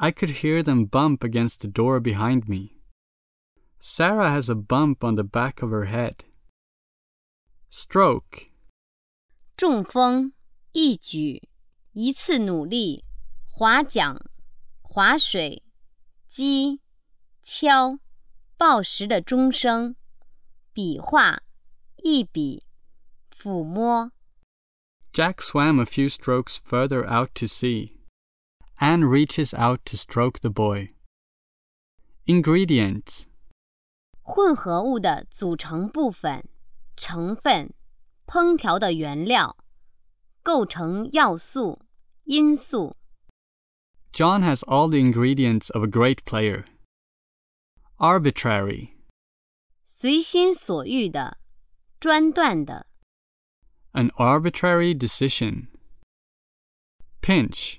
I could hear them bump against the door behind me. Sarah has a bump on the back of her head. Stroke, 中风、一举、一次努力、划桨、划水、击、敲、报时的钟声、笔画、一笔、抚摸、 Jack swam a few strokes further out to sea. Anne reaches out to stroke the boy. Ingredients 混合物的组成部分、成分、烹调的原料、构成要素、因素、 John has all the ingredients of a great player. Arbitrary, 随心所欲的、专断的、 an arbitrary decision. Pinch,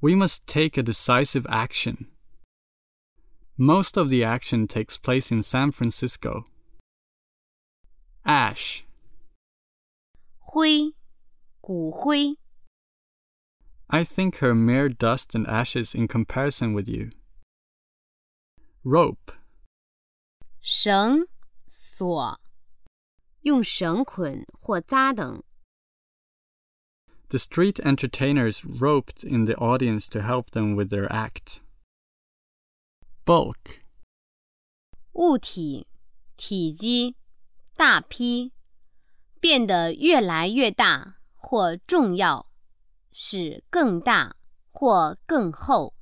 we must take a decisive action. Most of the action takes place in San Francisco. Ash, 灰、骨灰、 I think her mere dust and ashes in comparison with you. Rope, 绳、索，用绳捆或扎等。 the street entertainers roped in the audience to help them with their act. Bulk, 物体、体积、大批，变得越来越大或重要，使更大或更厚。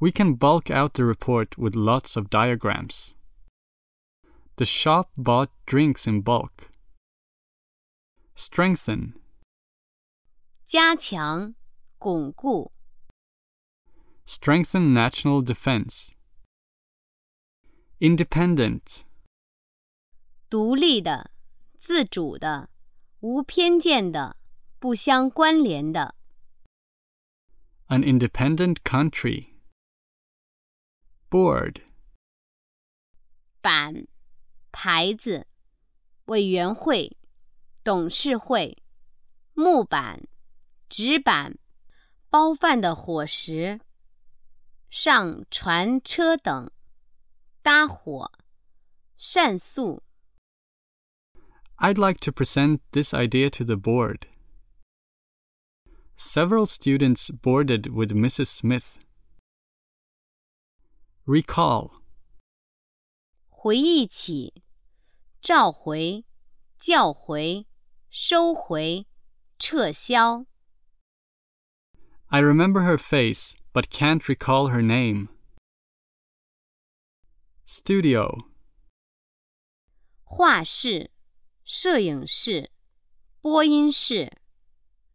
we can bulk out the report with lots of diagrams. The shop bought drinks in bulk. Strengthen, 加强、巩固、 strengthen national defense. Independent, 独立的、自主的、无偏见的、不相关联的。 an independent country. Board, 板、牌子、委员会、董事会、木板、 纸板、包饭的伙食、上船车等、搭伙、膳宿、 I'd like to present this idea to the board. Several students boarded with Mrs. Smith. Recall, 回忆起、召回、叫回、收回、撤销。 I remember her face but can't recall her name. Studio, 画室、摄影室、播音室、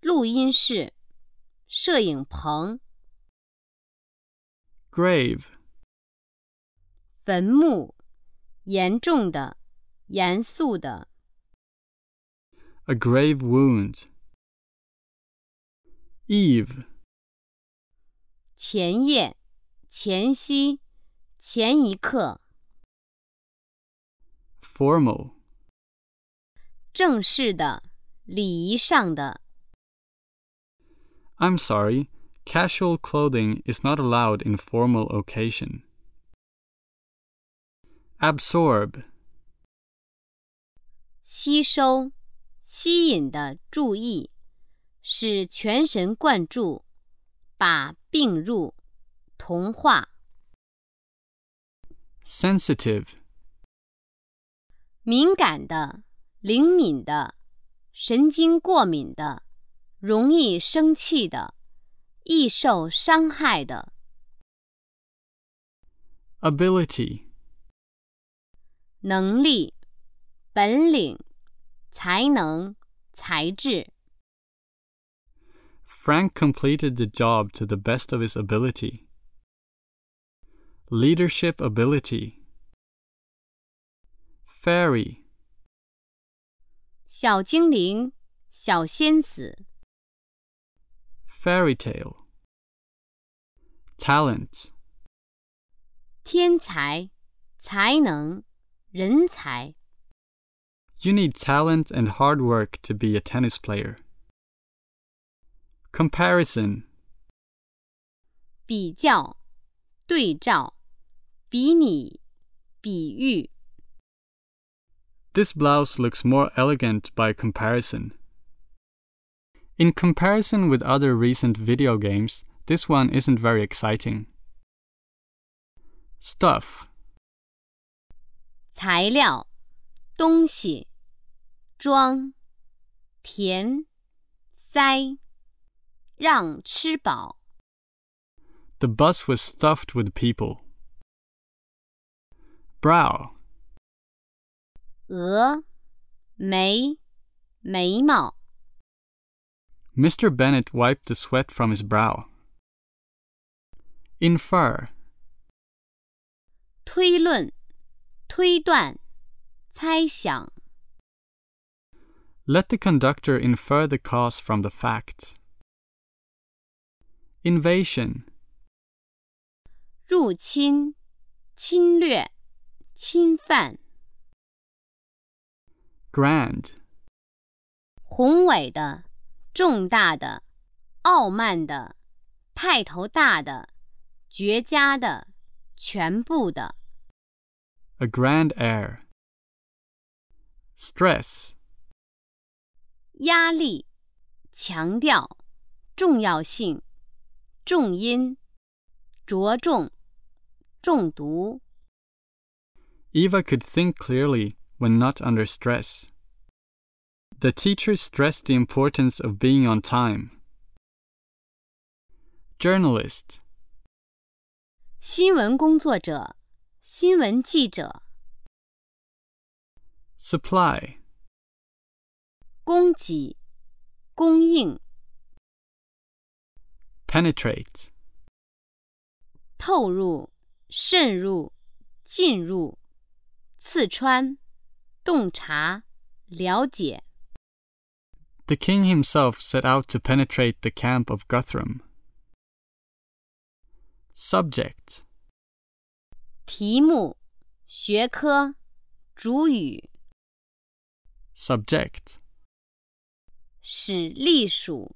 录音室、摄影棚、 grave, 坟墓，严重的、严肃的、 a grave wound. Eve, 前夜、前夕、前一刻、 formal. 正式的、礼仪上的。 I'm sorry, casual clothing is not allowed in formal occasion. Absorb, 吸收、吸引的注意，使全神贯注， 把并入、同化。sensitive, 敏感的、灵敏的、神经过敏的、容易生气的、易受伤害的、ability, 能力、本领、才能、才智。Frank completed the job to the best of his ability. Leadership ability. Fairy, 小精灵、小仙子、 fairy tale. Talent, 天才、才能、人才。 you need talent and hard work to be a tennis player. Comparison, 比较、对照、比拟、比喻。 This blouse looks more elegant by comparison. In comparison with other recent video games, this one isn't very exciting. Stuff, 材料、东西、装、填、塞、 让吃饱。 the bus was stuffed with people. Brow, 额、眉、眉毛。 Mr. Bennett wiped the sweat from his brow. Infer, 推论、推断、猜想。 let the conductor infer the cause from the fact. Invasion, 入侵、侵略、侵犯。 grand, 宏伟的、重大的、傲慢的、派头大的、绝佳的、全部的。 a grand air. Stress, 压力、强调、重要性、 重音、着重、中毒。 Eva could think clearly when not under stress. The teacher stressed the importance of being on time. Journalist, 新闻工作者、新闻记者、 supply, 供给、供应、 penetrate, 透入、渗入、进入、刺穿、洞察、了解。 The king himself set out to penetrate the camp of Guthrum. Subject, 题目、学科、主语、 subject, 使隶属、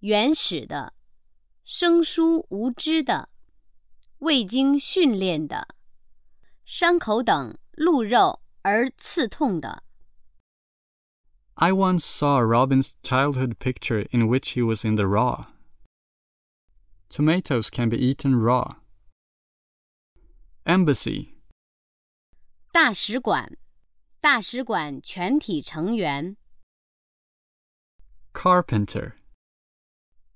原始的、生疏无知的、未经训练的、伤口等露肉而刺痛的。 I once saw Robin's childhood picture in which he was in the raw. Tomatoes can be eaten raw. Embassy, 大使馆，大使馆全体成员， carpenter,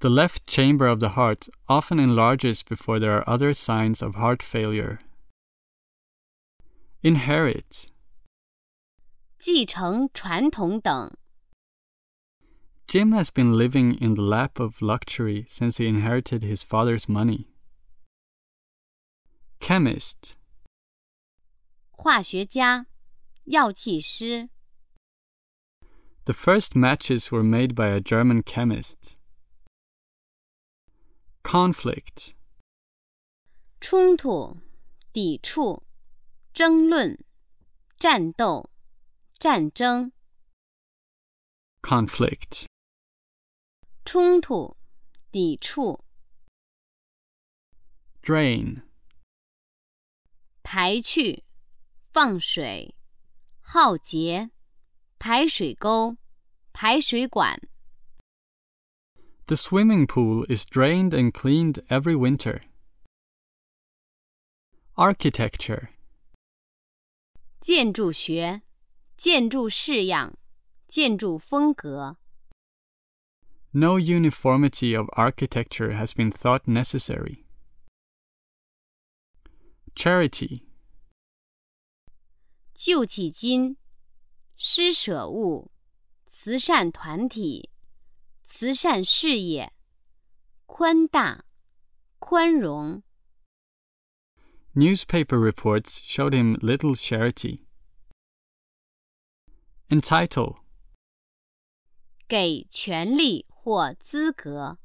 The left chamber of the heart often enlarges before there are other signs of heart failure. Inherit. 继承传统等。 Jim has been living in the lap of luxury since he inherited his father's money. Chemist. 化学家、药剂师、 The first matches were made by a German chemist. Conflict. 冲突、抵触、争论、战斗、战争、 Conflict. 冲突、抵触、 Drain. 排去、放水、浩劫、排水沟、排水管、 The swimming pool is drained and cleaned every winter. Architecture. 建筑学、建筑式样、建筑风格、 No uniformity of architecture has been thought necessary. Charity. 救济金、施舍物、慈善团体、 慈善事业、宽大、宽容、 Newspaper reports showed him little charity. Entitle. 给权利或资格，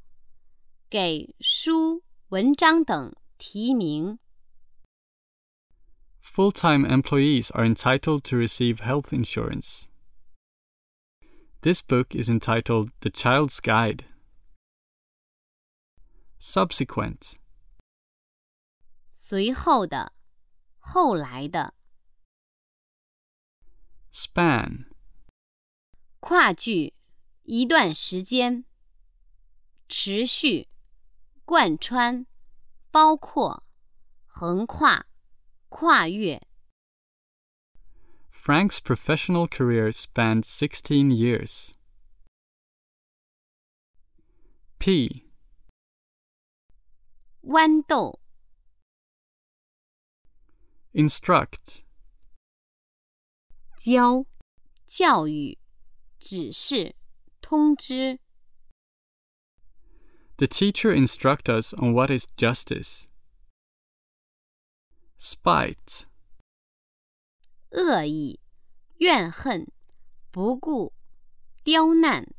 给书、文章等提名。 Full time employees are entitled to receive health insurance. This book is entitled The Child's Guide. Subsequent. 随后的、后来的、 Span. 跨距、一段时间、持续、贯穿、包括、横跨、跨越。 Frank's professional career spanned 16 years. Pea. 豌豆 Instruct 教教育指示通知 The teacher instructs us on what is justice. Spite 恶意、怨恨、不顾、刁难、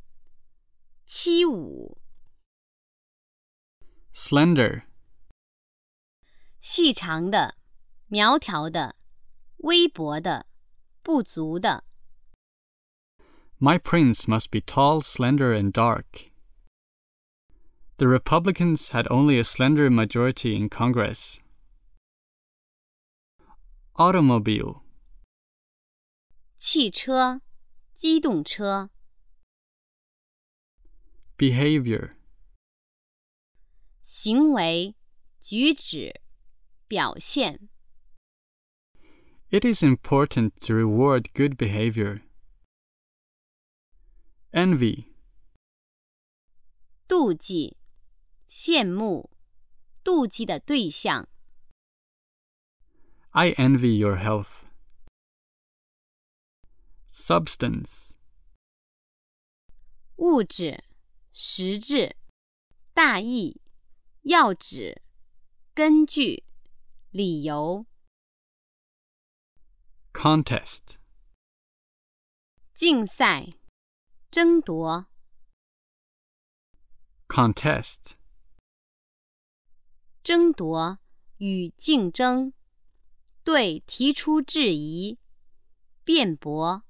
欺侮、 Slender. 细长的、苗条的、微薄的、不足的。 My prince must be tall, slender, and dark. The Republicans had only a slender majority in Congress. Automobile. 汽车、机动车、 Behavior. 行为、举止、表现。 It is important to reward good behavior. Envy. 妒忌、羡慕、妒忌的对象。 I envy your health. Substance. 物质、实质、大意、要旨、根据、理由、 Contest. 竞赛、争夺、 Contest. 争夺与竞争，对提出质疑、辩驳。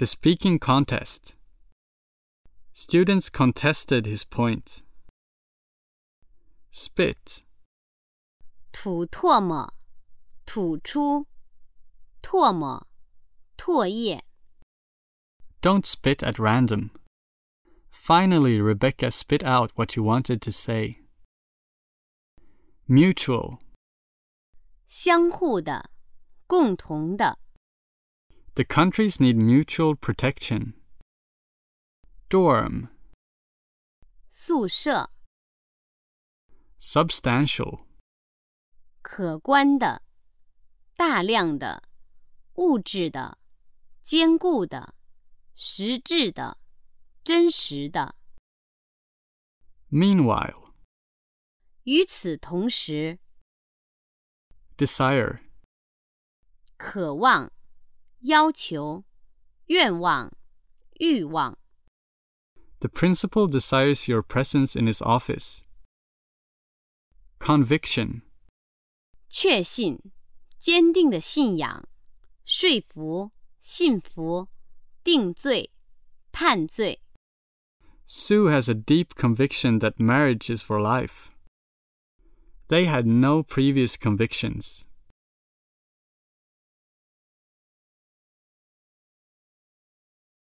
The speaking contest. Students contested his point. Spit. 吐唾沫、吐出、唾沫、唾液。 Don't spit at random. Finally, Rebecca spit out what she wanted to say. Mutual. 相互的、共同的。 The countries need mutual protection. Dorm. 宿舍， substantial, 可观的，大量的，物质的，坚固的，实质的，真实的。 meanwhile, 与此同时， desire, 渴望、 要求、愿望、欲望。 the principal desires your presence in his office. Conviction, 确信、坚定的信仰、说服、信服、定罪、判罪。 Sue has a deep conviction that marriage is for life. They had no previous convictions.